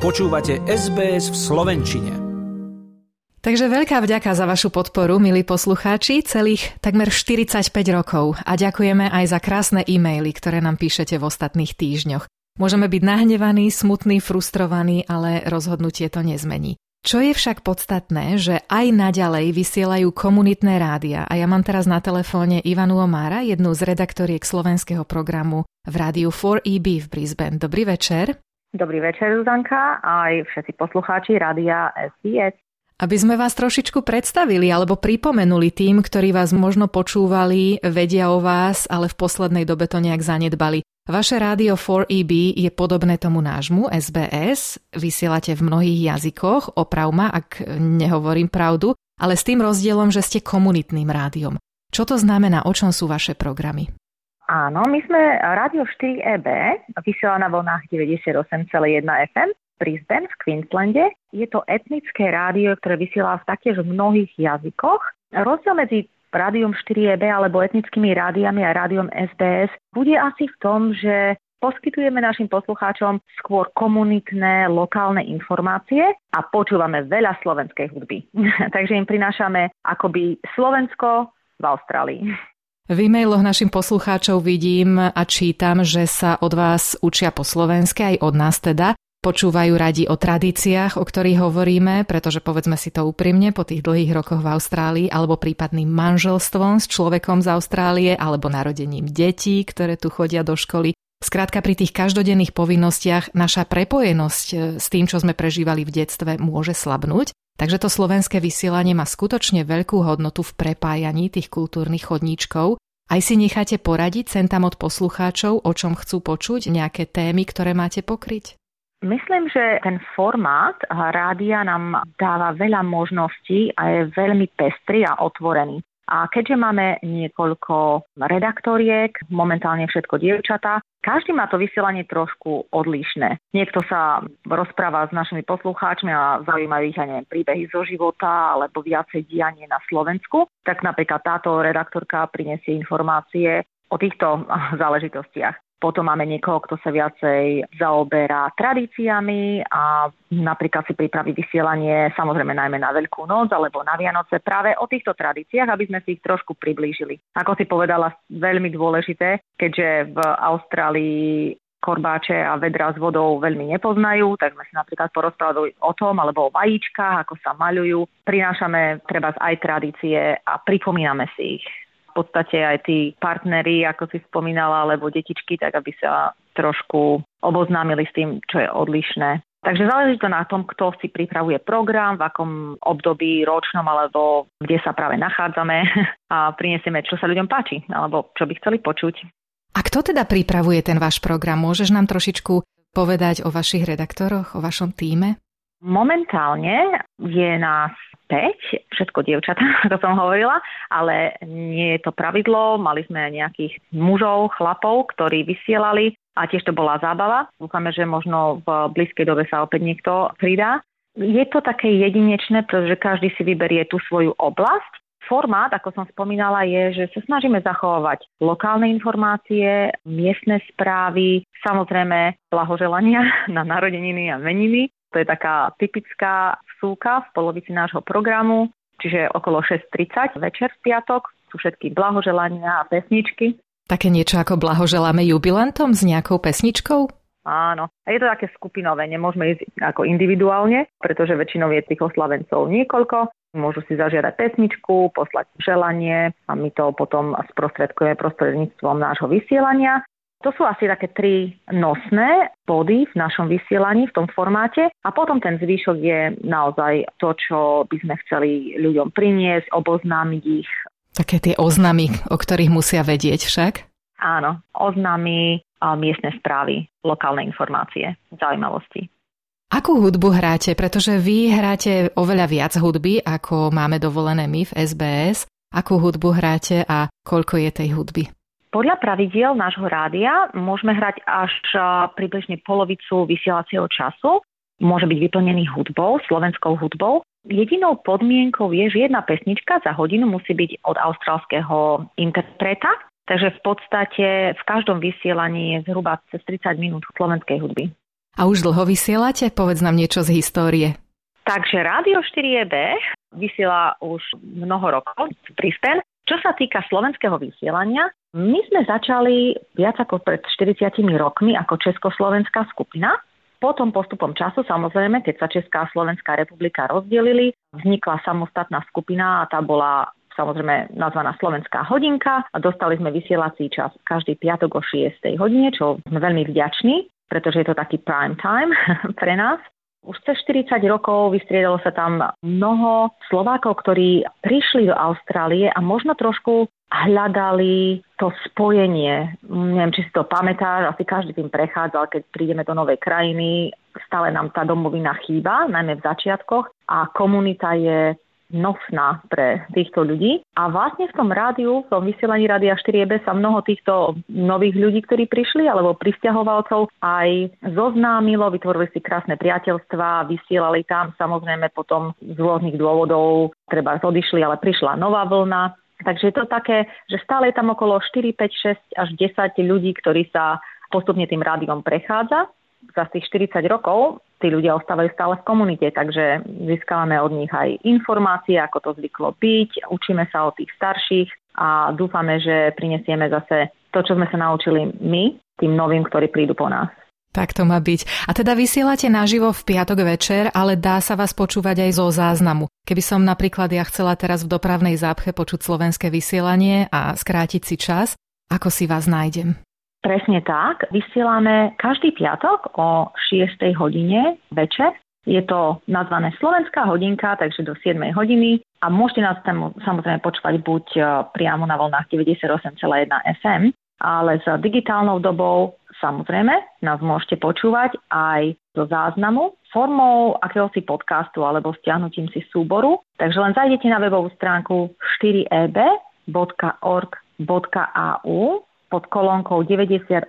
Počúvate SBS v Slovenčine. Takže veľká vďaka za vašu podporu, milí poslucháči, celých takmer 45 rokov a ďakujeme aj za krásne e-maily, ktoré nám píšete v ostatných týždňoch. Môžeme byť nahnevaní, smutní, frustrovaní, ale rozhodnutie to nezmení. Čo je však podstatné, že aj naďalej vysielajú komunitné rádia a ja mám teraz na telefóne Ivanu Omára, jednu z redaktoriek slovenského programu v rádiu 4EB v Brisbane. Dobrý večer. Dobrý večer, Zuzanka, aj všetci poslucháči rádia SBS. Aby sme vás trošičku predstavili alebo pripomenuli tým, ktorí vás možno počúvali, vedia o vás, ale v poslednej dobe to nejak zanedbali. Vaše rádio 4EB je podobné tomu nášmu, SBS. Vysielate v mnohých jazykoch, oprav ma, ak nehovorím pravdu, ale s tým rozdielom, že ste komunitným rádiom. Čo to znamená, o čom sú vaše programy? Áno, my sme Radio 4EB, vysiela na vlnách 98,1 FM, Brisbane v Queenslande. Je to etnické rádio, ktoré vysiela v taktiež v mnohých jazykoch. Rozdiel medzi rádiom 4EB alebo etnickými rádiami a rádiom SBS bude asi v tom, že poskytujeme našim poslucháčom skôr komunitné, lokálne informácie a počúvame veľa slovenskej hudby. Takže im prinášame akoby Slovensko v Austrálii. V e-mailoch našim poslucháčov vidím a čítam, že sa od vás učia po slovensky, aj od nás teda. Počúvajú radi o tradíciách, o ktorých hovoríme, pretože povedzme si to úprimne, po tých dlhých rokoch v Austrálii, alebo prípadným manželstvom s človekom z Austrálie, alebo narodením detí, ktoré tu chodia do školy. Skrátka pri tých každodenných povinnostiach naša prepojenosť e, s tým, čo sme prežívali v detstve, môže slabnúť. Takže to slovenské vysielanie má skutočne veľkú hodnotu v prepájaní tých kultúrnych chodníčkov. Aj si necháte poradiť sem tam od poslucháčov, o čom chcú počuť, nejaké témy, ktoré máte pokryť? Myslím, že ten formát rádia nám dáva veľa možností a je veľmi pestrý a otvorený. A keďže máme niekoľko redaktoriek, momentálne všetko dievčatá, každý má to vysielanie trošku odlišné. Niekto sa rozpráva s našimi poslucháčmi a zaujímajú ich neviem, príbehy zo života alebo viacej dianie na Slovensku. Tak napríklad táto redaktorka prinesie informácie o týchto záležitostiach. Potom máme niekoho, kto sa viacej zaoberá tradíciami a napríklad si pripraví vysielanie samozrejme najmä na Veľkú noc alebo na Vianoce práve o týchto tradíciách, aby sme si ich trošku priblížili. Ako si povedala, veľmi dôležité, keďže v Austrálii korbáče a vedra s vodou veľmi nepoznajú, tak sme si napríklad porozprávali o tom, alebo o vajíčkach, ako sa maľujú. Prinášame treba aj tradície a pripomíname si ich v podstate aj tí partneri, ako si spomínala, alebo detičky, tak aby sa trošku oboznámili s tým, čo je odlišné. Takže záleží to na tom, kto si pripravuje program, v akom období ročnom alebo kde sa práve nachádzame a prinesieme, čo sa ľuďom páči alebo čo by chceli počuť. A kto teda pripravuje ten váš program? Môžeš nám trošičku povedať o vašich redaktoroch, o vašom týme? Momentálne je nás 5, všetko dievčatá, ako som hovorila, ale nie je to pravidlo. Mali sme nejakých mužov, chlapov, ktorí vysielali a tiež to bola zábava. Dúfame, že možno v blízkej dobe sa opäť niekto pridá. Je to také jedinečné, pretože každý si vyberie tú svoju oblasť. Formát, ako som spomínala, je, že sa snažíme zachovávať lokálne informácie, miestne správy, samozrejme blahoželania na narodeniny a meniny. To je taká typická súka v polovici nášho programu, čiže okolo 6.30 večer v piatok. Sú všetky blahoželania a pesničky. Také niečo ako blahoželáme jubilantom s nejakou pesničkou? Áno. A je to také skupinové, nemôžeme ísť ako individuálne, pretože väčšinou je tých oslavencov niekoľko. Môžu si zažiadať pesničku, poslať želanie a my to potom sprostredkujeme prostredníctvom nášho vysielania. To sú asi také tri nosné body v našom vysielaní, v tom formáte a potom ten zvyšok je naozaj to, čo by sme chceli ľuďom priniesť, oboznámiť ich. Také tie oznamy, o ktorých musia vedieť však? Áno, oznamy, a miestne správy, lokálne informácie, zaujímavosti. Akú hudbu hráte? Pretože vy hráte oveľa viac hudby, ako máme dovolené my v SBS. Akú hudbu hráte a koľko je tej hudby? Podľa pravidiel nášho rádia môžeme hrať až približne polovicu vysielacieho času. Môže byť vyplnený hudbou, slovenskou hudbou. Jedinou podmienkou je, že jedna pesnička za hodinu musí byť od austrálskeho interpreta, takže v podstate v každom vysielaní je zhruba cez 30 minút slovenskej hudby. A už dlho vysielate? Povedz nám niečo z histórie. Takže Rádio 4EB vysiela už mnoho rokov v Brisbane. Čo sa týka slovenského vysielania, my sme začali viac ako pred 40 rokmi ako Československá skupina. Potom postupom času, samozrejme, keď sa Česká a Slovenská republika rozdelili, vznikla samostatná skupina a tá bola samozrejme nazvaná Slovenská hodinka a dostali sme vysielací čas každý piatok o 6. hodine, čo sme veľmi vďační, pretože je to taký prime time pre nás. Už cez 40 rokov vystriedalo sa tam mnoho Slovákov, ktorí prišli do Austrálie a možno trošku hľadali to spojenie. Neviem, či si to pamätáš, asi každý tým prechádzal, keď prídeme do novej krajiny. Stále nám tá domovina chýba, najmä v začiatkoch a komunita je nosná pre týchto ľudí. A vlastne v tom rádiu, v tom vysielaní Rádia 4EB sa mnoho týchto nových ľudí, ktorí prišli, alebo pristahovalcov aj zoznámilo, vytvorili si krásne priateľstva, vysielali tam samozrejme potom z rôznych dôvodov, treba odišli, ale prišla nová vlna. Takže je to také, že stále je tam okolo 4, 5, 6 až 10 ľudí, ktorí sa postupne tým rádiom prechádza za tých 40 rokov tí ľudia ostávajú stále v komunite, takže získavame od nich aj informácie, ako to zvyklo byť, učíme sa od tých starších a dúfame, že prinesieme zase to, čo sme sa naučili my, tým novým, ktorí prídu po nás. Tak to má byť. A teda vysielate naživo v piatok večer, ale dá sa vás počúvať aj zo záznamu. Keby som napríklad ja chcela teraz v dopravnej zápche počuť slovenské vysielanie a skrátiť si čas, ako si vás nájdem? Presne tak. Vysielame každý piatok o 6. hodine večer. Je to nazvané Slovenská hodinka, takže do 7 hodiny a môžete nás tam samozrejme počúvať buď e, priamo na vlnách 98,1 FM, ale s digitálnou dobou samozrejme nás môžete počúvať aj do záznamu formou akéhosi podcastu alebo stiahnutím si súboru. Takže len zajdete na webovú stránku 4eb.org.au pod kolónkou 98,1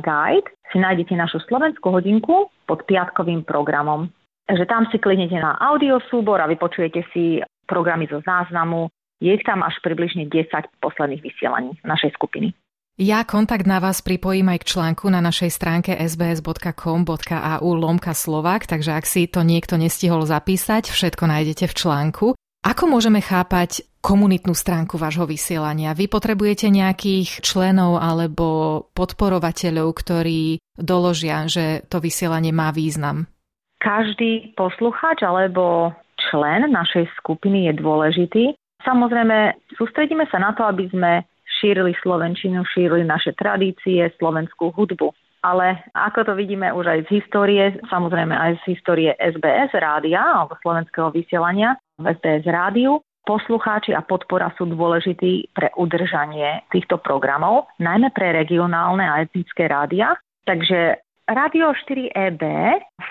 Guide si nájdete našu slovenskú hodinku pod piatkovým programom. Takže tam si kliknete na audio súbor a vypočujete si programy zo záznamu. Je ich tam až približne 10 posledných vysielaní našej skupiny. Ja kontakt na vás pripojím aj k článku na našej stránke sbs.com.au lomka Slovak, takže ak si to niekto nestihol zapísať, všetko nájdete v článku. Ako môžeme chápať komunitnú stránku vášho vysielania? Vy potrebujete nejakých členov alebo podporovateľov, ktorí doložia, že to vysielanie má význam? Každý poslucháč alebo člen našej skupiny je dôležitý. Samozrejme, sústredíme sa na to, aby sme šírili slovenčinu, šírili naše tradície, slovenskú hudbu. Ale ako to vidíme už aj z histórie, samozrejme aj z histórie SBS rádia alebo slovenského vysielania, v SBS rádiu. Poslucháči a podpora sú dôležití pre udržanie týchto programov, najmä pre regionálne a etnické rádia. Takže Rádio 4EB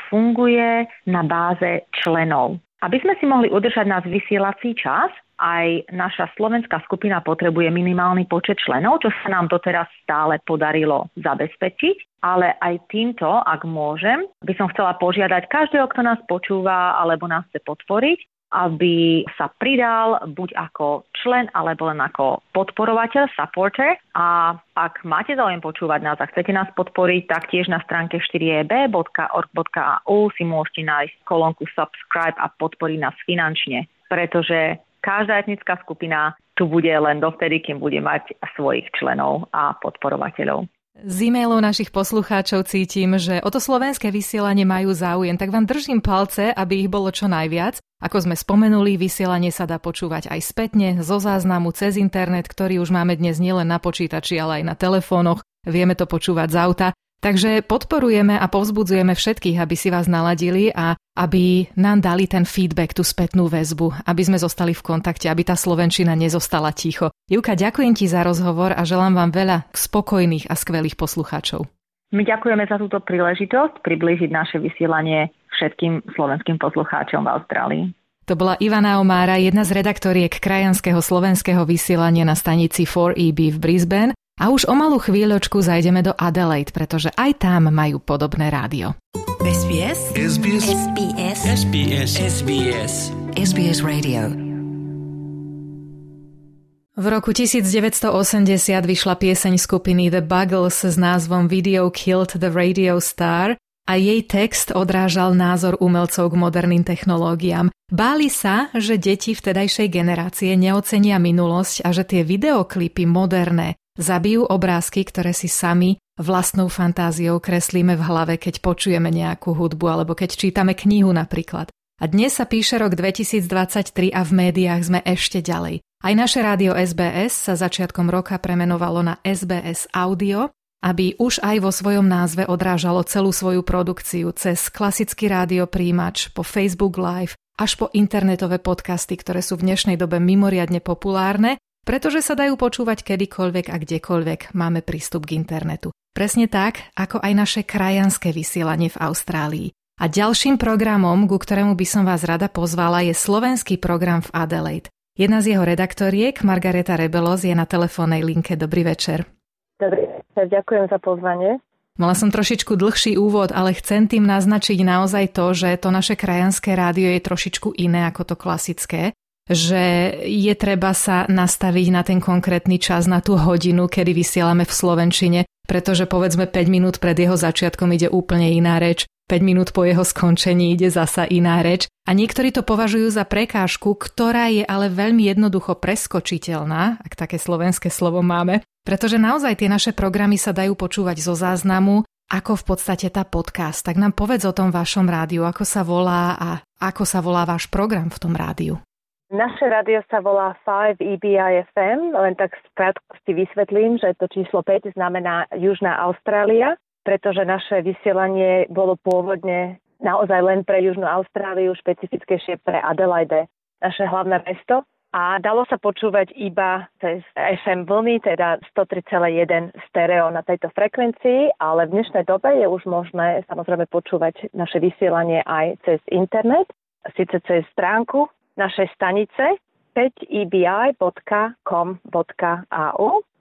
funguje na báze členov. Aby sme si mohli udržať náš vysielací čas, aj naša slovenská skupina potrebuje minimálny počet členov, čo sa nám doteraz stále podarilo zabezpečiť. Ale aj týmto, ak môžem, by som chcela požiadať každého, kto nás počúva alebo nás chce podporiť, aby sa pridal buď ako člen alebo len ako podporovateľ, supporter. A ak máte záujem počúvať nás a chcete nás podporiť, tak tiež na stránke 4eb.org.au si môžete nájsť kolónku subscribe a podporiť nás finančne, pretože každá etnická skupina tu bude len dovtedy, kým bude mať svojich členov a podporovateľov. Z e-mailov našich poslucháčov cítim, že o to slovenské vysielanie majú záujem, tak vám držím palce, aby ich bolo čo najviac. Ako sme spomenuli, vysielanie sa dá počúvať aj spätne, zo záznamu cez internet, ktorý už máme dnes nielen na počítači, ale aj na telefónoch. Vieme to počúvať z auta. Takže podporujeme a povzbudzujeme všetkých, aby si vás naladili a aby nám dali ten feedback, tú spätnú väzbu, aby sme zostali v kontakte, aby tá Slovenčina nezostala ticho. Juka, ďakujem ti za rozhovor a želám vám veľa spokojných a skvelých poslucháčov. My ďakujeme za túto príležitosť priblížiť naše vysielanie všetkým slovenským poslucháčom v Austrálii. To bola Ivana Omára, jedna z redaktoriek krajanského slovenského vysielania na stanici 4EB v Brisbane a už o malú chvíľočku zajdeme do Adelaide, pretože aj tam majú podobné rádio. SBS SBS SBS SBS SBS SBS Radio. V roku 1980 vyšla pieseň skupiny The Buggles s názvom Video Killed the Radio Star a jej text odrážal názor umelcov k moderným technológiám. Báli sa, že deti vtedajšej generácie neocenia minulosť a že tie videoklipy moderné zabijú obrázky, ktoré si sami vlastnou fantáziou kreslíme v hlave, keď počujeme nejakú hudbu alebo keď čítame knihu napríklad. A dnes sa píše rok 2023 a v médiách sme ešte ďalej. Aj naše rádio SBS sa začiatkom roka premenovalo na SBS Audio aby už aj vo svojom názve odrážalo celú svoju produkciu cez klasický rádiopríjimač, po Facebook Live, až po internetové podcasty, ktoré sú v dnešnej dobe mimoriadne populárne, pretože sa dajú počúvať kedykoľvek a kdekoľvek máme prístup k internetu. Presne tak, ako aj naše krajanské vysielanie v Austrálii. A ďalším programom, ku ktorému by som vás rada pozvala, je slovenský program v Adelaide. Jedna z jeho redaktoriek, Margareta Rebelos, je na telefónnej linke. Dobrý večer. Dobrý večer, ďakujem za pozvanie. Mala som trošičku dlhší úvod, ale chcem tým naznačiť naozaj to, že to naše krajanské rádio je trošičku iné ako to klasické, že je treba sa nastaviť na ten konkrétny čas, na tú hodinu, kedy vysielame v Slovenčine, pretože povedzme 5 minút pred jeho začiatkom ide úplne iná reč, 5 minút po jeho skončení ide zasa iná reč a niektorí to považujú za prekážku, ktorá je ale veľmi jednoducho preskočiteľná, ak také slovenské slovo máme, pretože naozaj tie naše programy sa dajú počúvať zo záznamu, ako v podstate tá podcast. Tak nám povedz o tom vašom rádiu, ako sa volá a ako sa volá váš program v tom rádiu. Naše rádio sa volá 5 EBI FM, len tak v krátkosti vysvetlím, že to číslo 5 znamená Južná Austrália, pretože naše vysielanie bolo pôvodne naozaj len pre Južnú Austráliu, špecifickejšie pre Adelaide, naše hlavné mesto. A dalo sa počúvať iba cez FM vlny, teda 103,1 stereo na tejto frekvencii, ale v dnešnej dobe je už možné samozrejme počúvať naše vysielanie aj cez internet, síce cez stránku našej stanice 5ebi.com.au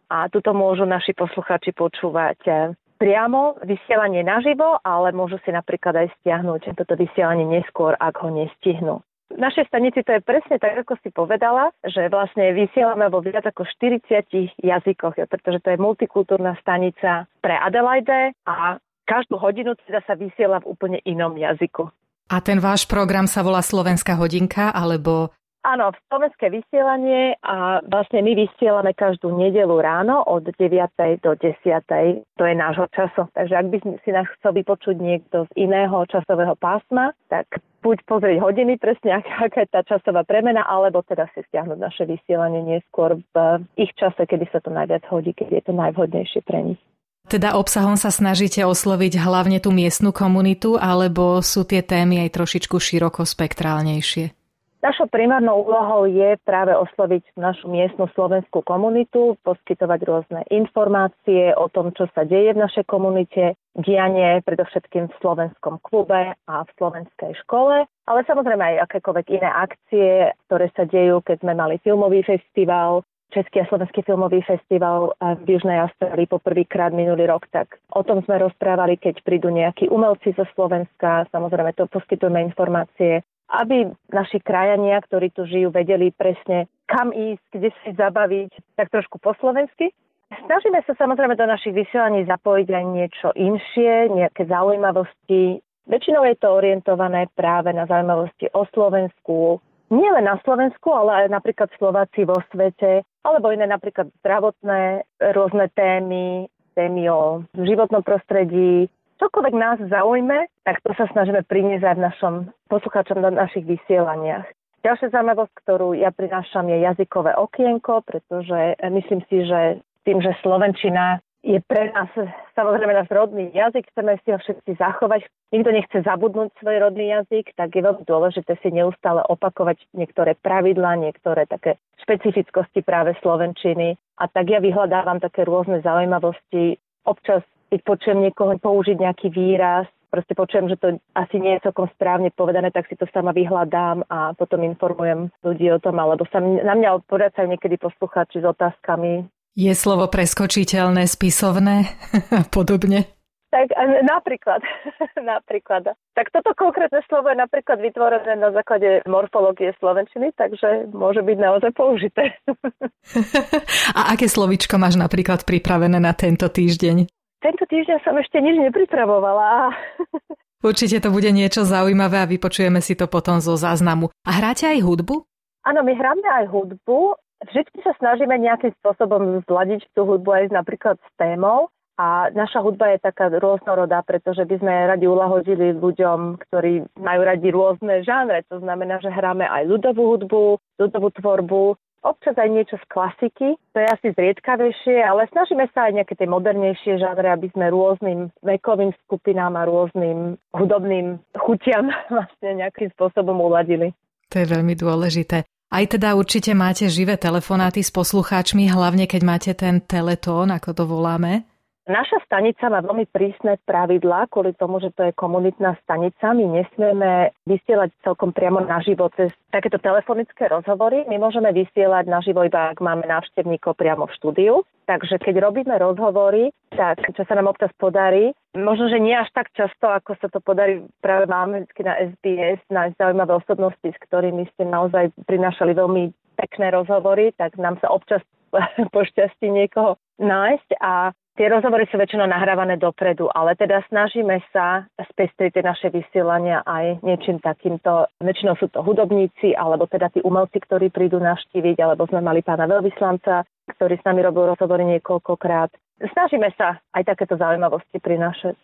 a tuto môžu naši posluchači počúvať eh, priamo vysielanie naživo, ale môžu si napríklad aj stiahnuť toto vysielanie neskôr, ak ho nestihnú. V našej stanici to je presne tak, ako si povedala, že vlastne vysielame vo viac ako 40 jazykoch, pretože to je multikultúrna stanica pre Adelaide a každú hodinu teda sa vysiela v úplne inom jazyku. A ten váš program sa volá Slovenská hodinka, alebo Áno, slovenské vysielanie a vlastne my vysielame každú nedelu ráno od 9. do 10. To je nášho času. Takže ak by si nás chcel vypočuť niekto z iného časového pásma, tak buď pozrieť hodiny presne, aká je tá časová premena, alebo teda si stiahnuť naše vysielanie neskôr v ich čase, kedy sa to najviac hodí, keď je to najvhodnejšie pre nich. Teda obsahom sa snažíte osloviť hlavne tú miestnu komunitu, alebo sú tie témy aj trošičku široko spektrálnejšie? Našou primárnou úlohou je práve osloviť našu miestnu slovenskú komunitu, poskytovať rôzne informácie o tom, čo sa deje v našej komunite, dianie predovšetkým v slovenskom klube a v slovenskej škole, ale samozrejme aj akékoľvek iné akcie, ktoré sa dejú, keď sme mali filmový festival, Český a Slovenský filmový festival v Južnej Austrálii poprvýkrát minulý rok, tak o tom sme rozprávali, keď prídu nejakí umelci zo Slovenska. Samozrejme, to poskytujeme informácie aby naši krajania, ktorí tu žijú, vedeli presne, kam ísť, kde si zabaviť, tak trošku po slovensky. Snažíme sa samozrejme do našich vysielaní zapojiť aj niečo inšie, nejaké zaujímavosti. Väčšinou je to orientované práve na zaujímavosti o Slovensku, nie len na Slovensku, ale aj napríklad Slováci vo svete, alebo iné napríklad zdravotné rôzne témy, témy o životnom prostredí, čokoľvek nás zaujme, tak to sa snažíme priniesť aj v našom poslucháčom na našich vysielaniach. Ďalšia zaujímavosť, ktorú ja prinášam, je jazykové okienko, pretože myslím si, že tým, že Slovenčina je pre nás samozrejme náš rodný jazyk, chceme si ho všetci zachovať. Nikto nechce zabudnúť svoj rodný jazyk, tak je veľmi dôležité si neustále opakovať niektoré pravidlá, niektoré také špecifickosti práve Slovenčiny. A tak ja vyhľadávam také rôzne zaujímavosti. Občas keď počujem niekoho použiť nejaký výraz, proste počujem, že to asi nie je celkom správne povedané, tak si to sama vyhľadám a potom informujem ľudí o tom, alebo sa na mňa odpovedajú niekedy poslucháči s otázkami. Je slovo preskočiteľné, spisovné a podobne? Tak napríklad, napríklad. Tak toto konkrétne slovo je napríklad vytvorené na základe morfológie slovenčiny, takže môže byť naozaj použité. A aké slovičko máš napríklad pripravené na tento týždeň? Tento týždeň som ešte nič nepripravovala. Určite to bude niečo zaujímavé a vypočujeme si to potom zo záznamu. A hráte aj hudbu? Áno, my hráme aj hudbu. Vždy sa snažíme nejakým spôsobom zladiť tú hudbu aj napríklad s témou. A naša hudba je taká rôznorodá, pretože by sme radi ulahodili ľuďom, ktorí majú radi rôzne žánre. To znamená, že hráme aj ľudovú hudbu, ľudovú tvorbu, občas aj niečo z klasiky, to je asi zriedkavejšie, ale snažíme sa aj nejaké tie modernejšie žánre, aby sme rôznym vekovým skupinám a rôznym hudobným chutiam vlastne nejakým spôsobom uladili. To je veľmi dôležité. Aj teda určite máte živé telefonáty s poslucháčmi, hlavne keď máte ten teletón, ako to voláme. Naša stanica má veľmi prísne pravidlá kvôli tomu, že to je komunitná stanica. My nesmieme vysielať celkom priamo naživo cez takéto telefonické rozhovory. My môžeme vysielať naživo iba, ak máme návštevníkov priamo v štúdiu. Takže keď robíme rozhovory, tak čo sa nám občas podarí, možno, že nie až tak často, ako sa to podarí práve vždy na SBS, na zaujímavé osobnosti, s ktorými ste naozaj prinášali veľmi pekné rozhovory, tak nám sa občas pošťastí niekoho nájsť a Tie rozhovory sú väčšinou nahrávané dopredu, ale teda snažíme sa spestriť tie naše vysielania aj niečím takýmto. Väčšinou sú to hudobníci, alebo teda tí umelci, ktorí prídu navštíviť, alebo sme mali pána veľvyslanca, ktorý s nami robil rozhovory niekoľkokrát. Snažíme sa aj takéto zaujímavosti prinášať.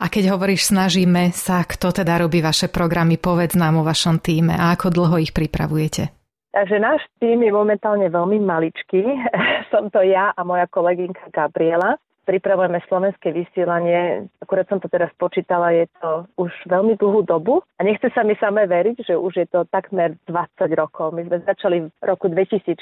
A keď hovoríš snažíme sa, kto teda robí vaše programy, povedz nám o vašom týme a ako dlho ich pripravujete? Takže náš tým je momentálne veľmi maličký. Som to ja a moja kolegynka Gabriela pripravujeme slovenské vysielanie. Akurát som to teraz počítala, je to už veľmi dlhú dobu a nechce sa mi samé veriť, že už je to takmer 20 rokov. My sme začali v roku 2004.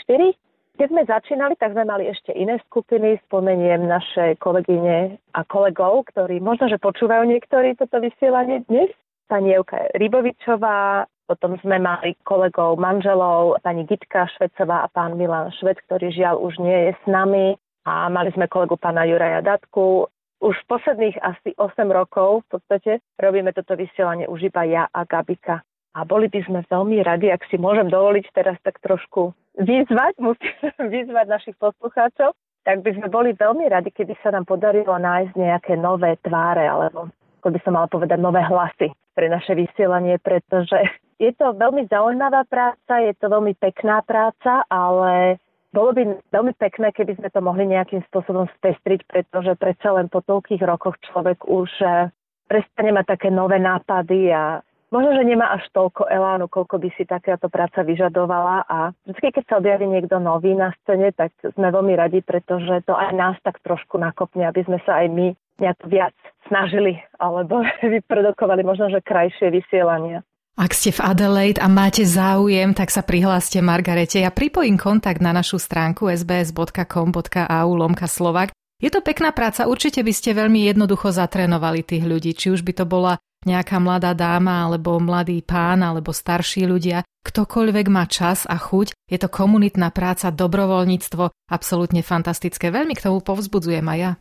Keď sme začínali, tak sme mali ešte iné skupiny. Spomeniem naše kolegyne a kolegov, ktorí možno, že počúvajú niektorí toto vysielanie dnes. Pani Evka Rybovičová, potom sme mali kolegov, manželov, pani Gitka Švecová a pán Milan Švec, ktorý žiaľ už nie je s nami a mali sme kolegu pána Juraja Datku. Už posledných asi 8 rokov v podstate robíme toto vysielanie už iba ja a Gabika. A boli by sme veľmi radi, ak si môžem dovoliť teraz tak trošku vyzvať, musím vyzvať našich poslucháčov, tak by sme boli veľmi radi, keby sa nám podarilo nájsť nejaké nové tváre, alebo ako by som mala povedať, nové hlasy pre naše vysielanie, pretože je to veľmi zaujímavá práca, je to veľmi pekná práca, ale bolo by veľmi pekné, keby sme to mohli nejakým spôsobom spestriť, pretože predsa len po toľkých rokoch človek už eh, prestane mať také nové nápady a možno, že nemá až toľko elánu, koľko by si takáto práca vyžadovala a vždy, keď sa objaví niekto nový na scéne, tak sme veľmi radi, pretože to aj nás tak trošku nakopne, aby sme sa aj my nejak viac snažili alebo vyprodukovali možno, že krajšie vysielania. Ak ste v Adelaide a máte záujem, tak sa prihláste Margarete. Ja pripojím kontakt na našu stránku sbs.com.au lomka Slovak. Je to pekná práca, určite by ste veľmi jednoducho zatrénovali tých ľudí, či už by to bola nejaká mladá dáma, alebo mladý pán, alebo starší ľudia. Ktokoľvek má čas a chuť, je to komunitná práca, dobrovoľníctvo, absolútne fantastické. Veľmi k tomu povzbudzujem aj ja.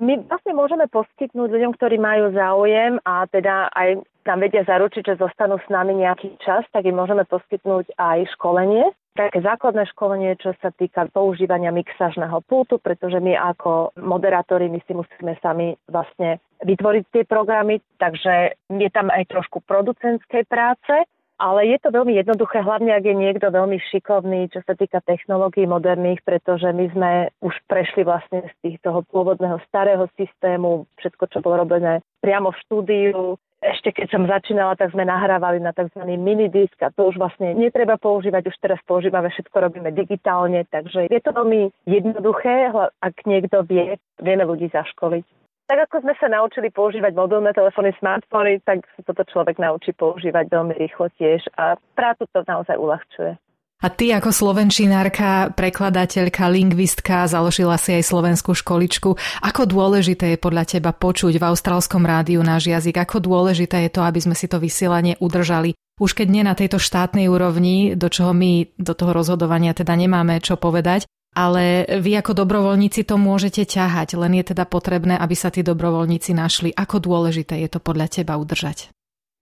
My vlastne môžeme poskytnúť ľuďom, ktorí majú záujem a teda aj nám vedia zaručiť, že zostanú s nami nejaký čas, tak im môžeme poskytnúť aj školenie. Také základné školenie, čo sa týka používania mixážneho pultu, pretože my ako moderátori, my si musíme sami vlastne vytvoriť tie programy, takže je tam aj trošku producentskej práce ale je to veľmi jednoduché, hlavne ak je niekto veľmi šikovný, čo sa týka technológií moderných, pretože my sme už prešli vlastne z tých toho pôvodného starého systému, všetko, čo bolo robené priamo v štúdiu. Ešte keď som začínala, tak sme nahrávali na tzv. minidisk a to už vlastne netreba používať, už teraz používame, všetko robíme digitálne, takže je to veľmi jednoduché, ak niekto vie, vieme ľudí zaškoliť tak ako sme sa naučili používať mobilné telefóny, smartfóny, tak sa toto človek naučí používať veľmi rýchlo tiež a prácu to naozaj uľahčuje. A ty ako slovenčinárka, prekladateľka, lingvistka, založila si aj slovenskú školičku. Ako dôležité je podľa teba počuť v austrálskom rádiu náš jazyk? Ako dôležité je to, aby sme si to vysielanie udržali? Už keď nie na tejto štátnej úrovni, do čoho my do toho rozhodovania teda nemáme čo povedať, ale vy ako dobrovoľníci to môžete ťahať, len je teda potrebné, aby sa tí dobrovoľníci našli. Ako dôležité je to podľa teba udržať?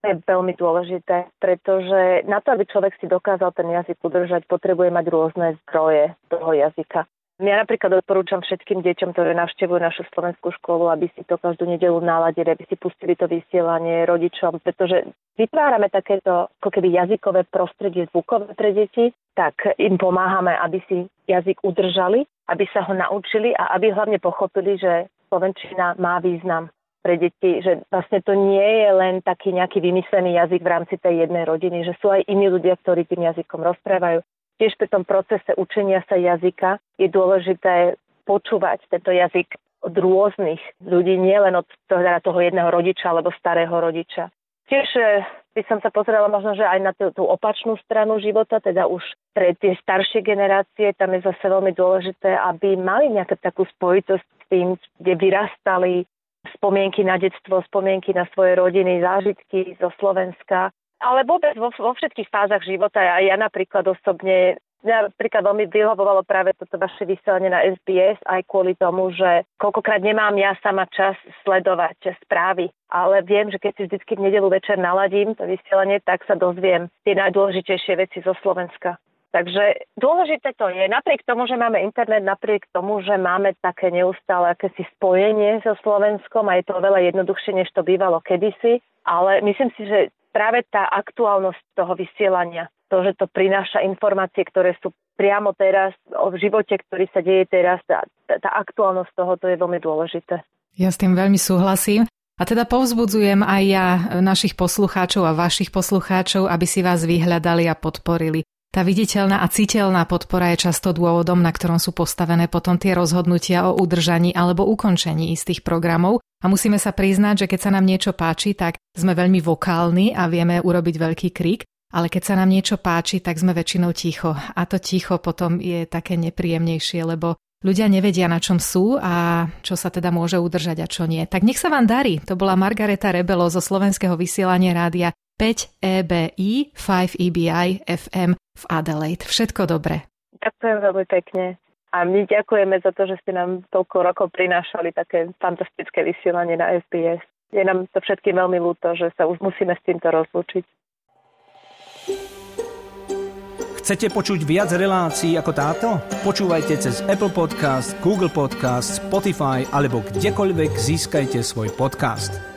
Je veľmi dôležité, pretože na to, aby človek si dokázal ten jazyk udržať, potrebuje mať rôzne zdroje toho jazyka. Ja napríklad odporúčam všetkým deťom, ktoré navštevujú našu slovenskú školu, aby si to každú nedelu naladili, aby si pustili to vysielanie rodičom, pretože vytvárame takéto ako keby jazykové prostredie zvukové pre deti, tak im pomáhame, aby si jazyk udržali, aby sa ho naučili a aby hlavne pochopili, že slovenčina má význam pre deti, že vlastne to nie je len taký nejaký vymyslený jazyk v rámci tej jednej rodiny, že sú aj iní ľudia, ktorí tým jazykom rozprávajú tiež pri tom procese učenia sa jazyka je dôležité počúvať tento jazyk od rôznych ľudí, nielen od toho, teda toho jedného rodiča alebo starého rodiča. Tiež eh, by som sa pozrela možno, že aj na tú, tú opačnú stranu života, teda už pre tie staršie generácie, tam je zase veľmi dôležité, aby mali nejakú takú spojitosť s tým, kde vyrastali spomienky na detstvo, spomienky na svoje rodiny, zážitky zo Slovenska ale vôbec vo, vo všetkých fázach života. A ja napríklad osobne Mňa napríklad veľmi vyhovovalo práve toto vaše vysielanie na SBS aj kvôli tomu, že koľkokrát nemám ja sama čas sledovať správy, ale viem, že keď si vždycky v nedelu večer naladím to vysielanie, tak sa dozviem tie najdôležitejšie veci zo Slovenska. Takže dôležité to je, napriek tomu, že máme internet, napriek tomu, že máme také neustále akési spojenie so Slovenskom a je to oveľa jednoduchšie, než to bývalo kedysi, ale myslím si, že práve tá aktuálnosť toho vysielania, to, že to prináša informácie, ktoré sú priamo teraz o živote, ktorý sa deje teraz, tá, tá aktuálnosť toho, to je veľmi dôležité. Ja s tým veľmi súhlasím. A teda povzbudzujem aj ja našich poslucháčov a vašich poslucháčov, aby si vás vyhľadali a podporili. Tá viditeľná a citeľná podpora je často dôvodom, na ktorom sú postavené potom tie rozhodnutia o udržaní alebo ukončení istých programov a musíme sa priznať, že keď sa nám niečo páči, tak sme veľmi vokálni a vieme urobiť veľký krik, ale keď sa nám niečo páči, tak sme väčšinou ticho. A to ticho potom je také nepríjemnejšie, lebo ľudia nevedia, na čom sú a čo sa teda môže udržať a čo nie. Tak nech sa vám darí. To bola Margareta Rebelo zo slovenského vysielania rádia 5 EBI 5 EBI FM v Adelaide. Všetko dobre. Ďakujem veľmi pekne. A my ďakujeme za to, že ste nám toľko rokov prinášali také fantastické vysielanie na SBS. Je nám to všetkým veľmi ľúto, že sa už musíme s týmto rozlúčiť. Chcete počuť viac relácií ako táto? Počúvajte cez Apple Podcast, Google Podcast, Spotify alebo kdekoľvek získajte svoj podcast.